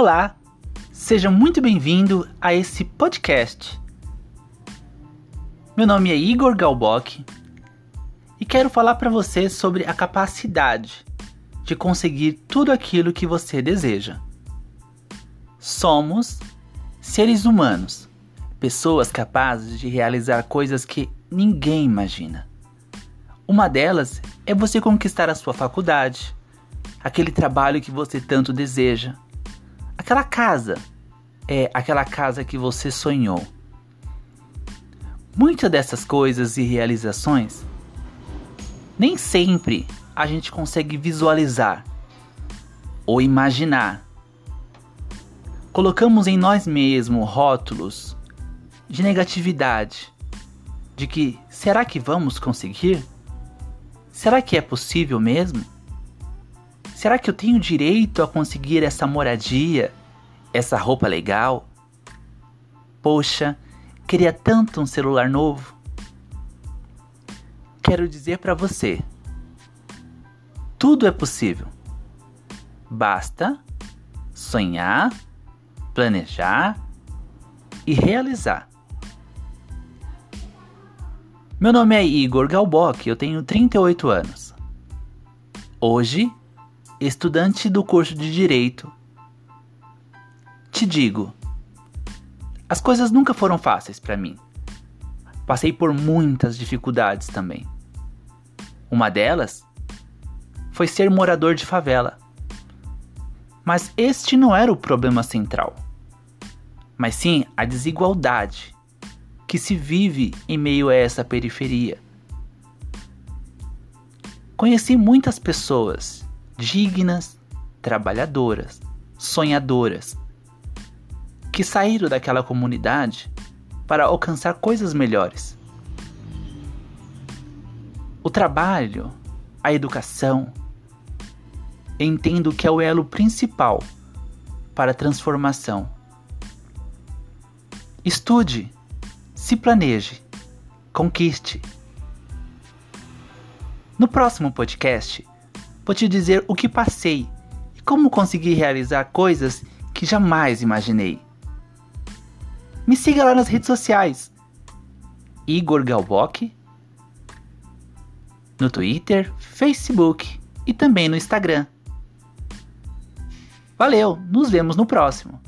Olá, seja muito bem-vindo a esse podcast. Meu nome é Igor Galbock e quero falar para você sobre a capacidade de conseguir tudo aquilo que você deseja. Somos seres humanos, pessoas capazes de realizar coisas que ninguém imagina. Uma delas é você conquistar a sua faculdade, aquele trabalho que você tanto deseja Aquela casa é aquela casa que você sonhou. Muitas dessas coisas e realizações nem sempre a gente consegue visualizar ou imaginar. Colocamos em nós mesmos rótulos de negatividade, de que será que vamos conseguir? Será que é possível mesmo? Será que eu tenho direito a conseguir essa moradia, essa roupa legal? Poxa, queria tanto um celular novo. Quero dizer para você: tudo é possível. Basta sonhar, planejar e realizar. Meu nome é Igor Galbock, eu tenho 38 anos. Hoje estudante do curso de Direito. Te digo, as coisas nunca foram fáceis para mim. Passei por muitas dificuldades também. Uma delas foi ser morador de favela. Mas este não era o problema central, mas sim a desigualdade que se vive em meio a essa periferia. Conheci muitas pessoas dignas, trabalhadoras, sonhadoras, que saíram daquela comunidade para alcançar coisas melhores. O trabalho, a educação, entendo que é o elo principal para a transformação. Estude, se planeje, conquiste. No próximo podcast, vou te dizer o que passei e como consegui realizar coisas que jamais imaginei. Me siga lá nas redes sociais. Igor Galbock no Twitter, Facebook e também no Instagram. Valeu, nos vemos no próximo.